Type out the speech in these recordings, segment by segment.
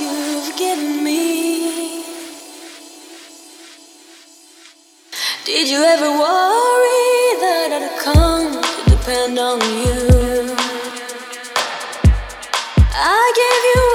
you've given me. Did you ever worry that I'd come to depend on you? I gave you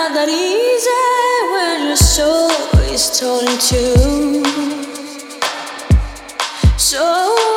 not that easy when your soul is torn in two. So